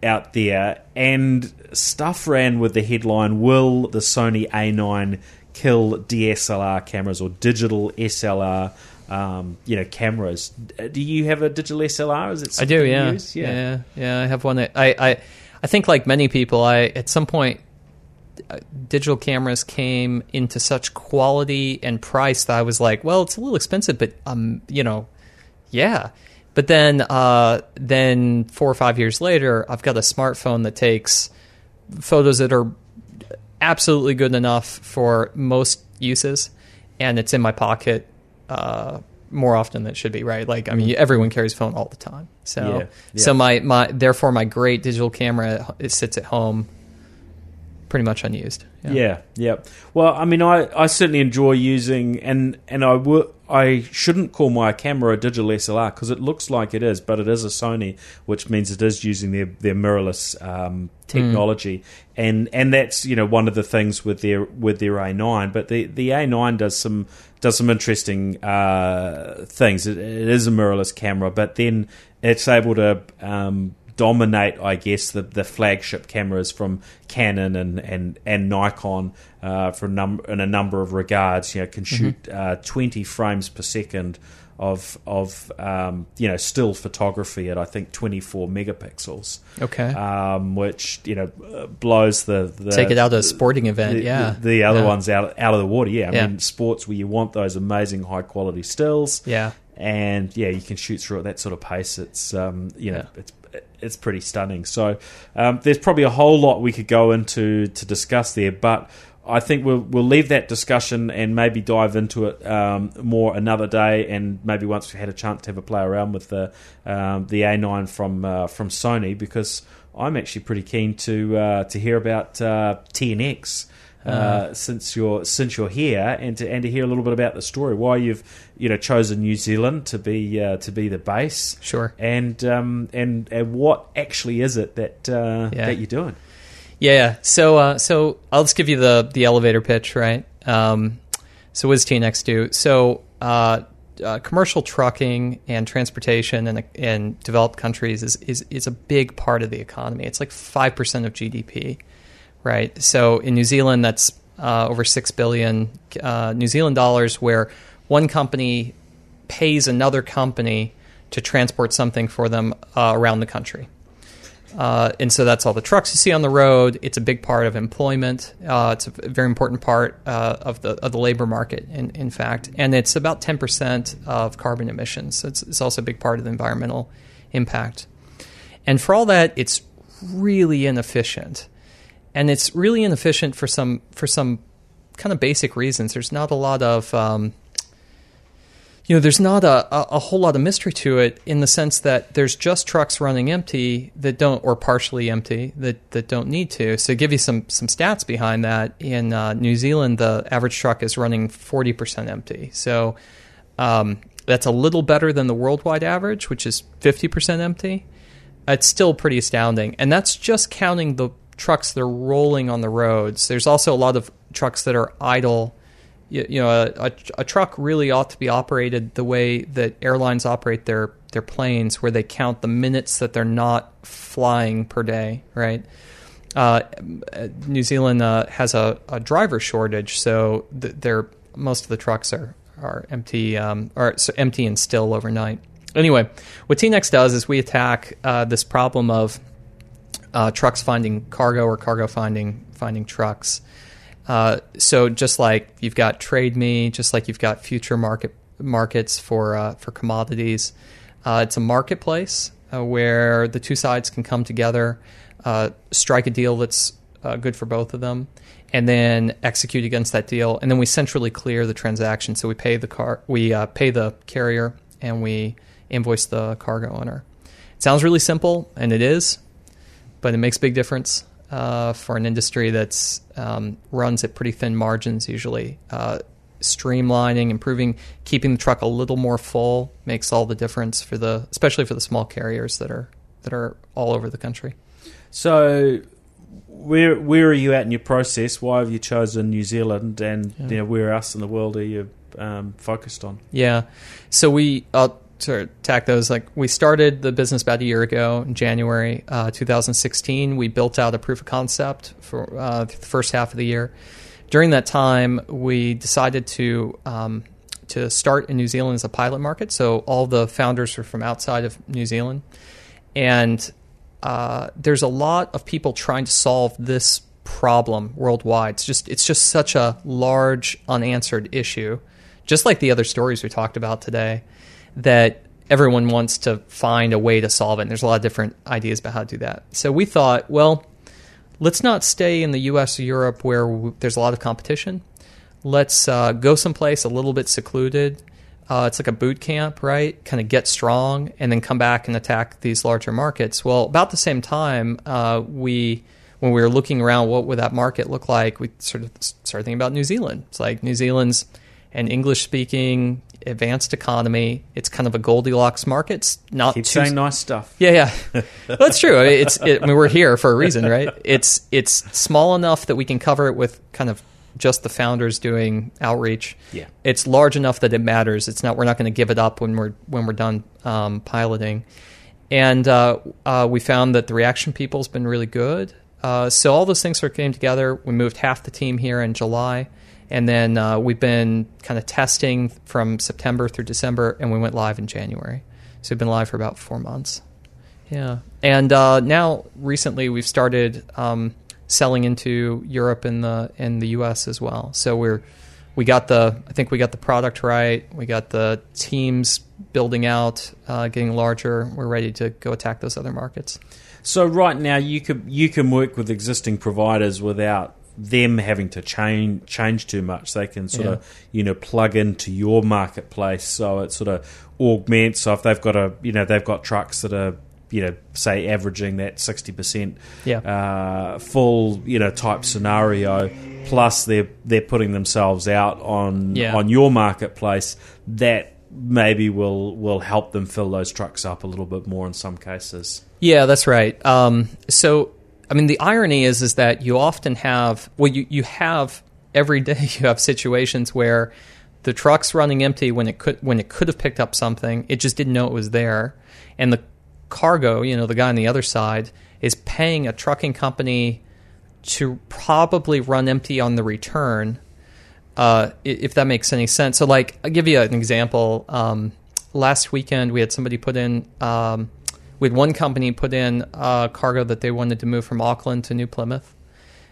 out there. And stuff ran with the headline: "Will the Sony A9 kill DSLR cameras or digital SLR?" Um, you know, cameras. Do you have a digital SLR? Is it? I do. Yeah. yeah. yeah, yeah, I have one. That I, I, I think like many people, I at some point, uh, digital cameras came into such quality and price that I was like, well, it's a little expensive, but um, you know, yeah. But then, uh, then four or five years later, I've got a smartphone that takes photos that are absolutely good enough for most uses, and it's in my pocket uh, more often than it should be, right? Like, I mean, mm-hmm. everyone carries phone all the time. So, yeah, yeah. so my, my, therefore, my great digital camera it sits at home, pretty much unused. Yeah, yeah. yeah. Well, I mean, I, I certainly enjoy using, and and I would I shouldn't call my camera a digital SLR because it looks like it is, but it is a Sony, which means it is using their their mirrorless um, technology, mm. and and that's you know one of the things with their with their A9. But the the A9 does some does some interesting uh, things. It, it is a mirrorless camera, but then it's able to um, dominate, I guess, the, the flagship cameras from Canon and and, and Nikon uh, for num- in a number of regards. You know, can mm-hmm. shoot mm-hmm. uh, 20 frames per second of of um, you know still photography at I think 24 megapixels. Okay. Um, which you know blows the, the take it out of a sporting event. The, yeah. The, the other yeah. ones out out of the water. Yeah. I yeah. mean sports where you want those amazing high quality stills. Yeah. And yeah, you can shoot through at that sort of pace. It's um, you know yeah. it's it's pretty stunning. So um, there's probably a whole lot we could go into to discuss there, but I think we'll we'll leave that discussion and maybe dive into it um, more another day, and maybe once we've had a chance to have a play around with the um, the A9 from uh, from Sony, because I'm actually pretty keen to uh, to hear about uh, TNX. Uh, uh, since you're since you're here, and to and to hear a little bit about the story, why you've you know chosen New Zealand to be uh, to be the base, sure, and um, and and what actually is it that uh, yeah. that you're doing? Yeah, so uh, so I'll just give you the the elevator pitch, right? Um, so what does TNX do? So uh, commercial trucking and transportation in, in developed countries is, is is a big part of the economy. It's like five percent of GDP right? So in New Zealand, that's uh, over six billion uh, New Zealand dollars, where one company pays another company to transport something for them uh, around the country. Uh, and so that's all the trucks you see on the road. It's a big part of employment. Uh, it's a very important part uh, of the of the labor market, in, in fact, and it's about ten percent of carbon emissions. So it's, it's also a big part of the environmental impact. And for all that, it's really inefficient and it's really inefficient for some for some kind of basic reasons. There's not a lot of um, you know, there's not a, a, whole lot of mystery to it in the sense that there's just trucks running empty that don't, or partially empty that, that don't need to. So, to give you some some stats behind that, in uh, New Zealand, the average truck is running 40% empty. So, um, that's a little better than the worldwide average, which is 50% empty. It's still pretty astounding, and that's just counting the trucks that are rolling on the roads. There's also a lot of trucks that are idle. You, you know, a, a, a, truck really ought to be operated the way that airlines operate their their planes, where they count the minutes that they're not flying per day. Right. Uh, New Zealand uh, has a, a, driver shortage, so th- most of the trucks are are empty um, are empty and still overnight. Anyway, what TNX does is we attack uh, this problem of uh, trucks finding cargo or cargo finding finding trucks. Uh, so just like you've got Trade Me, just like you've got future market markets for uh, for commodities, uh, it's a marketplace uh, where the two sides can come together, uh, strike a deal that's uh, good for both of them, and then execute against that deal, and then we centrally clear the transaction. So we pay the car, we pay the carrier, and we invoice the cargo owner. It sounds really simple, and it is, but it makes a big difference uh, for an industry that's um, runs at pretty thin margins usually. Uh, streamlining, improving, keeping the truck a little more full makes all the difference for the, especially for the small carriers that are that are all over the country. So, where where are you at in your process? Why have you chosen New Zealand, and Yeah. you know, where else in the world are you um, focused on? Yeah. So we, I'll of tack those. Like we started the business about a year ago in January uh, 2016. We built out a proof of concept for uh, the first half of the year. During that time, we decided to um, to start in New Zealand as a pilot market. So all the founders are from outside of New Zealand, and uh, there's a lot of people trying to solve this problem worldwide. It's just it's just such a large unanswered issue, just like the other stories we talked about today, that everyone wants to find a way to solve it. And there's a lot of different ideas about how to do that. So we thought, well, let's not stay in the U.S. or Europe where w- there's a lot of competition. Let's uh, go someplace a little bit secluded. Uh, it's like a boot camp, right? Kind of get strong and then come back and attack these larger markets. Well, about the same time, uh, we when we were looking around, what would that market look like? We sort of started thinking about New Zealand. It's like New Zealand's an English-speaking advanced economy. It's kind of a Goldilocks market. It's not Keep too saying nice stuff. yeah, yeah, that's true. I mean, it's it, I mean, we're here for a reason, right? It's it's small enough that we can cover it with kind of just the founders doing outreach. Yeah. it's large enough that it matters. It's not we're not going to give it up when we're when we're done um, piloting, and uh, uh, we found that the reaction people's been really good. Uh, so all those things sort of came together. We moved half the team here in July. And then uh, we've been kind of testing from September through December, and we went live in January. So we've been live for about four months. Yeah, and uh, now recently we've started um, selling into Europe and the and the U.S. as well. So we're we got the I think we got the product right. We got the teams building out, uh, getting larger. We're ready to go attack those other markets. So right now you could you can work with existing providers without them having to change change too much. They can sort Yeah. of you know plug into your marketplace, so it sort of augments. So if they've got a you know they've got trucks that are you know say averaging that sixty percent Yeah. uh, full you know type scenario, plus they're they're putting themselves out on Yeah. on your marketplace that maybe will will help them fill those trucks up a little bit more in some cases. Yeah, that's right. Um, so, I mean, the irony is is that you often have well, you you have every day you have situations where the truck's running empty when it could when it could have picked up something, it just didn't know it was there, and the cargo, you know, the guy on the other side is paying a trucking company to probably run empty on the return uh, if that makes any sense. So, like, I'll give you an example. Um, last weekend, we had somebody put in, um, we had one company put in uh, cargo that they wanted to move from Auckland to New Plymouth.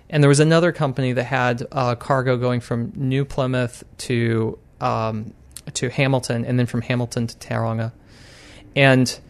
And there was another company that had uh, cargo going from New Plymouth to um, to Hamilton, and then from Hamilton to Tauranga. And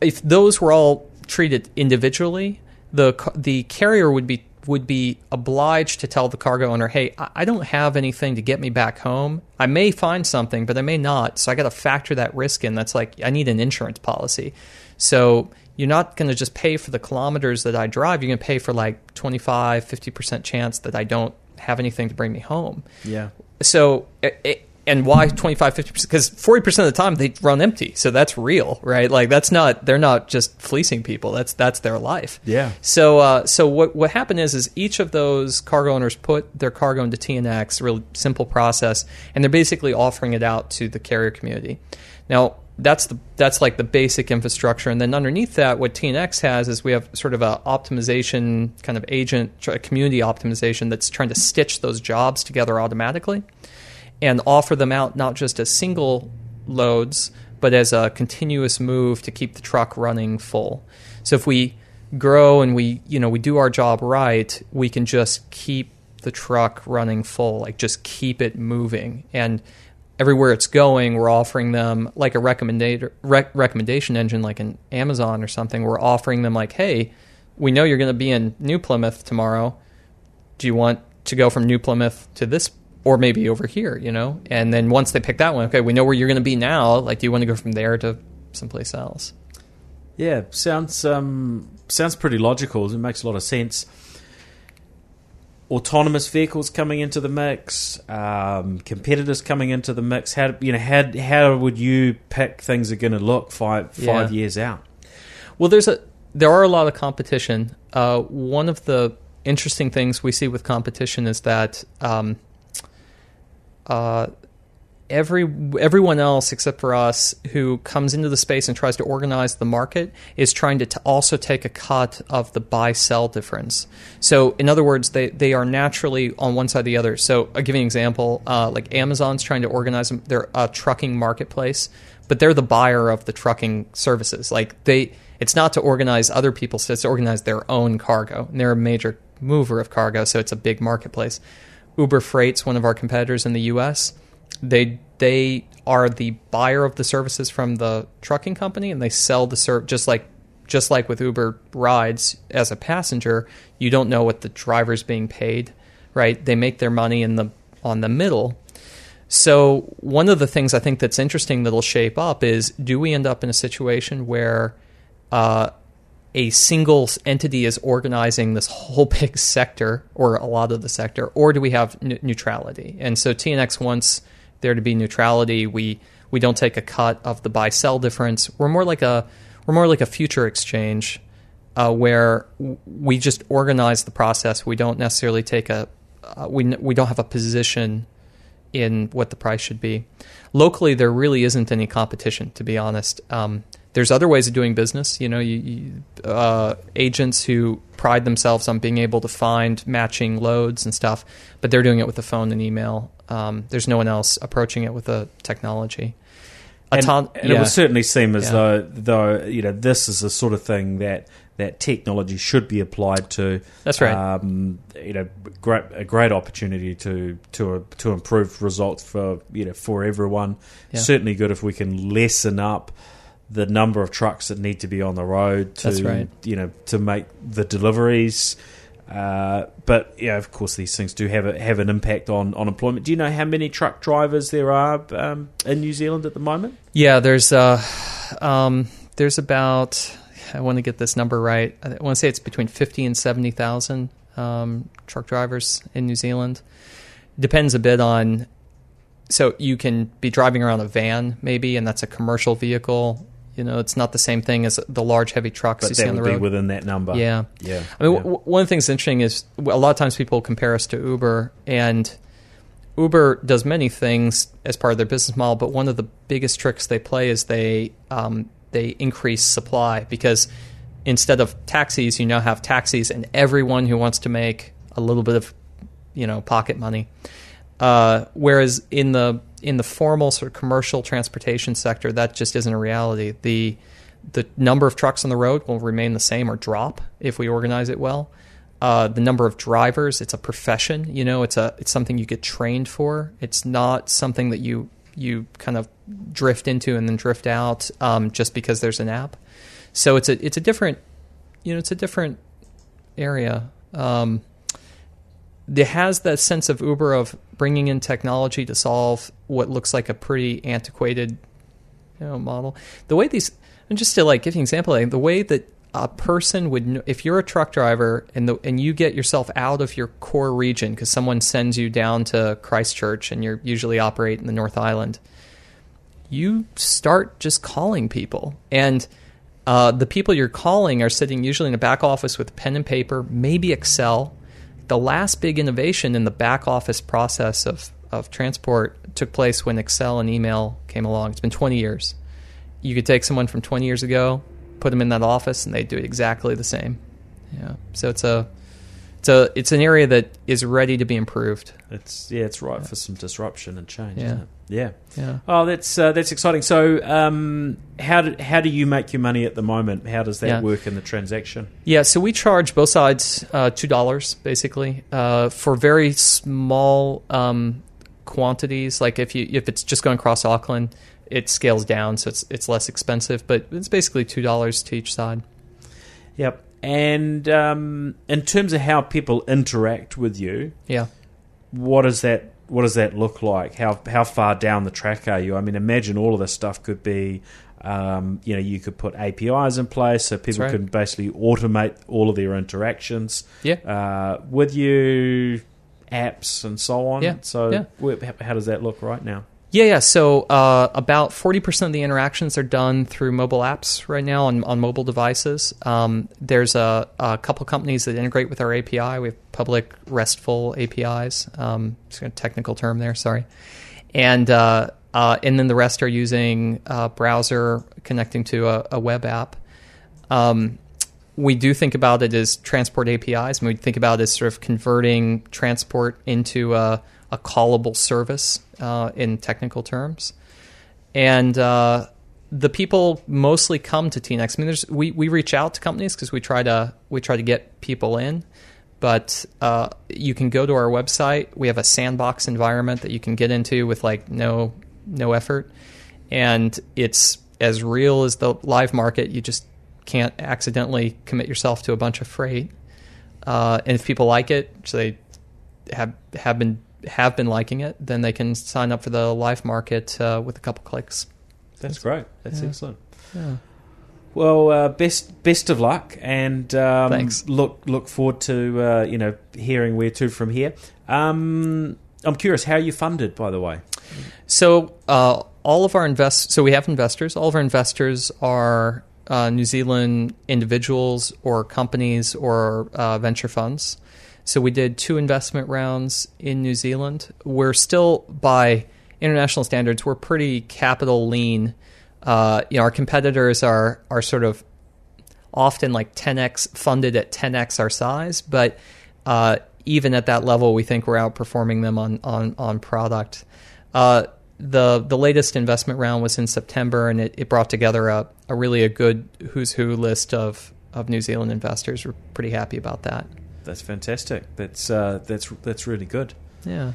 if those were all treated individually, the the carrier would be would be obliged to tell the cargo owner, "Hey, I don't have anything to get me back home. I may find something, but I may not. So I got to factor that risk in. That's like I need an insurance policy. So you're not going to just pay for the kilometers that I drive. You're going to pay for like 25, 50% chance that I don't have anything to bring me home. Yeah. so it, it- and why 25 50% because 40% of the time they run empty. So that's real right? Like that's not they're not just fleecing people. That's that's their life. Yeah. so uh, so what what happened is is each of those cargo owners put their cargo into TNX really simple process and they're basically offering it out to the carrier community. Now that's the that's like the basic infrastructure and then underneath that what TNX has is we have sort of a optimization kind of agent community optimization that's trying to stitch those jobs together automatically and offer them out not just as single loads, but as a continuous move to keep the truck running full. So if we grow and we, you know, we do our job right, we can just keep the truck running full, like just keep it moving. And everywhere it's going, we're offering them like a recommendation rec- recommendation engine, like an Amazon or something. We're offering them like, hey, we know you're going to be in New Plymouth tomorrow. Do you want to go from New Plymouth to this or maybe over here, you know? And then once they pick that one, okay, we know where you're going to be now. Like, do you want to go from there to someplace else? Yeah, sounds um, sounds pretty logical. It makes a lot of sense. Autonomous vehicles coming into the mix, um, competitors coming into the mix. How you know how how would you pick things are going to look five five Yeah. years out? Well, there's a there are a lot of competition. Uh, one of the interesting things we see with competition is that um, uh, every everyone else except for us who comes into the space and tries to organize the market is trying to t- also take a cut of the buy sell difference. So, in other words, they they are naturally on one side or the other. So, I'll give you an example. Uh, like Amazon's trying to organize. They're a trucking marketplace, but they're the buyer of the trucking services. Like they, it's not to organize other people's. It's to organize their own cargo. And they're a major mover of cargo, so it's a big marketplace. Uber Freight's one of our competitors in the U.S. They they are the buyer of the services from the trucking company, and they sell the serv just like just like with Uber rides as a passenger. You don't know what the driver's being paid, right? They make their money in the on the middle. So one of the things I think that's interesting that'll shape up is: do we end up in a situation where uh, a single entity is organizing this whole big sector or a lot of the sector, or do we have neutrality? And so TNX wants there to be neutrality. We we don't take a cut of the buy sell difference. We're more like a we're more like a future exchange uh, where we just organize the process. We don't necessarily take a uh, we we don't have a position in what the price should be. Locally, there really isn't any competition, to be honest. Um, there's other ways of doing business. You know, you, you, uh, agents who pride themselves on being able to find matching loads and stuff, but they're doing it with the phone and email. Um, there's no one else approaching it with a technology. And, Auton- and it yeah. would certainly seem as Yeah. though though you know this is the sort of thing that that technology should be applied to. That's right. Um, you know, great a great opportunity to to to improve results for you know for everyone. Yeah. Certainly good if we can lessen up the number of trucks that need to be on the road to right. you know to make the deliveries. Uh, but yeah, of course, these things do have a, have an impact on, on employment. Do you know how many truck drivers there are um, in New Zealand at the moment? Yeah, there's uh, um, there's about I want to get this number right. I want to say it's between fifty and seventy thousand um, truck drivers in New Zealand. Depends a bit on. So you can be driving around a van, maybe, and that's a commercial vehicle. You know, it's not the same thing as the large heavy trucks you But see that on the be road. within that number. Yeah. yeah. I mean, yeah. w- one of the things that's interesting is a lot of times people compare us to Uber, and Uber does many things as part of their business model. But one of the biggest tricks they play is they um, they increase supply because instead of taxis, you now have taxis, and everyone who wants to make a little bit of you know pocket money. Uh, whereas in the in the formal sort of commercial transportation sector, that just isn't a reality. The the number of trucks on the road will remain the same or drop if we organize it well. Uh, the number of drivers, it's a profession. You know, it's a it's something you get trained for. It's not something that you you kind of drift into and then drift out um, just because there's an app. So it's a it's a different you know it's a different area. Um, it has that sense of Uber of bringing in technology to solve what looks like a pretty antiquated you know, model. The way these, and just to like give you an example, like, the way that a person would, if you're a truck driver and the, and you get yourself out of your core region because someone sends you down to Christchurch and you're usually operate in the North Island, you start just calling people and. Uh, the people you're calling are sitting usually in a back office with pen and paper, maybe Excel. The last big innovation in the back office process of, of transport took place when Excel and email came along. It's been 20 years. You could take someone from 20 years ago, put them in that office, and they'd do exactly the same. Yeah. So it's a it's a it's an area that is ready to be improved. It's yeah, it's right for some disruption and change. Yeah. Isn't it? Yeah. Yeah. Oh, that's uh, that's exciting. So, um, how do how do you make your money at the moment? How does that Yeah. work in the transaction? Yeah, so we charge both sides uh, two dollars basically uh, for very small um, quantities. Like if you if it's just going across Auckland, it scales down, so it's it's less expensive. But it's basically two dollars to each side. Yep. And um, in terms of how people interact with you, Yeah. what does that what does that look like? How how far down the track are you? I mean, imagine all of this stuff could be. Um, you know, you could put APIs in place so people right. can basically automate all of their interactions Yeah. uh, with you, apps and so on. Yeah, So, yeah. how- how does that look right now? Yeah, yeah. So uh, about 40% of the interactions are done through mobile apps right now on, on mobile devices. Um, there's a, a couple companies that integrate with our API. We have public RESTful APIs. Um, it's a technical term there, sorry. And, uh, uh, and then the rest are using a browser connecting to a, a web app. Um, we do think about it as transport APIs, and we think about it as sort of converting transport into a, a callable service uh, in technical terms. And uh, the people mostly come to TNX. I mean, there's we, we reach out to companies because we try to we try to get people in, but uh, you can go to our website. We have a sandbox environment that you can get into with like no no effort, and it's as real as the live market. You just can't accidentally commit yourself to a bunch of freight. Uh, and if people like it, so they have have been have been liking it, then they can sign up for the live market uh, with a couple clicks. That's great. That's Yeah. excellent. Yeah. Well, uh, best best of luck, and um, Thanks. look look forward to uh, you know hearing where to from here. Um, I'm curious, how are you funded, by the way? So uh, all of our invest so we have investors. All of our investors are uh, New Zealand individuals or companies or uh, venture funds. So we did two investment rounds in New Zealand. We're still by international standards, we're pretty capital lean. Uh, you know, our competitors are are sort of often like 10x funded at 10x our size, but uh, even at that level, we think we're outperforming them on on on product. Uh, the the latest investment round was in September, and it, it brought together a, a really a good who's who list of of New Zealand investors. We're pretty happy about that. That's fantastic. That's uh, that's that's really good. Yeah,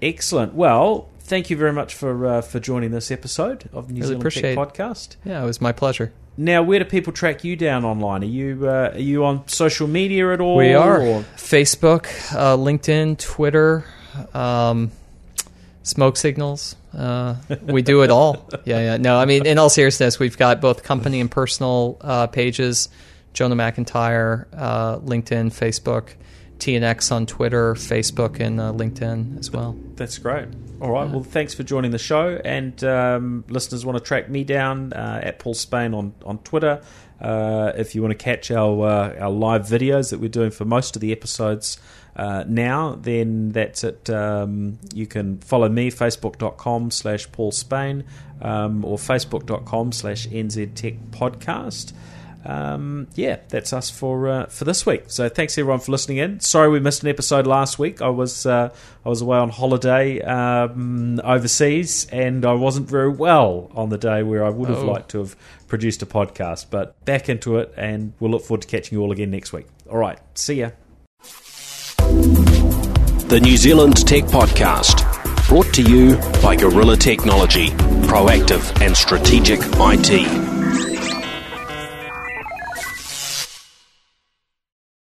Excellent. Well, thank you very much for uh, for joining this episode of the New Really Zealand Tech Podcast. yeah, it was my pleasure. Now, where do people track you down online? Are you uh, are you on social media at all? We are or- Facebook, uh, LinkedIn, Twitter, um, smoke signals. Uh, we do it all. Yeah, yeah. No, I mean, in all seriousness, we've got both company and personal uh, pages. Jonah McIntire, uh, LinkedIn, Facebook, TNX on Twitter, Facebook, and uh, LinkedIn as well. That's great. All right. Well, thanks for joining the show. And um, listeners want to track me down uh, at Paul Spain on on Twitter. Uh, if you want to catch our uh, our live videos that we're doing for most of the episodes uh, now, then that's it. Um, you can follow me facebook.com slash Paul Spain um, or facebook.com slash NZ Tech Podcast um, yeah, that's us for uh, for this week. So thanks everyone for listening in. Sorry we missed an episode last week. I was uh, I was away on holiday um, overseas, and I wasn't very well on the day where I would have Oh. liked to have produced a podcast. But back into it, and we'll look forward to catching you all again next week. All right, see ya. The New Zealand Tech Podcast, brought to you by Gorilla Technology, proactive and strategic IT.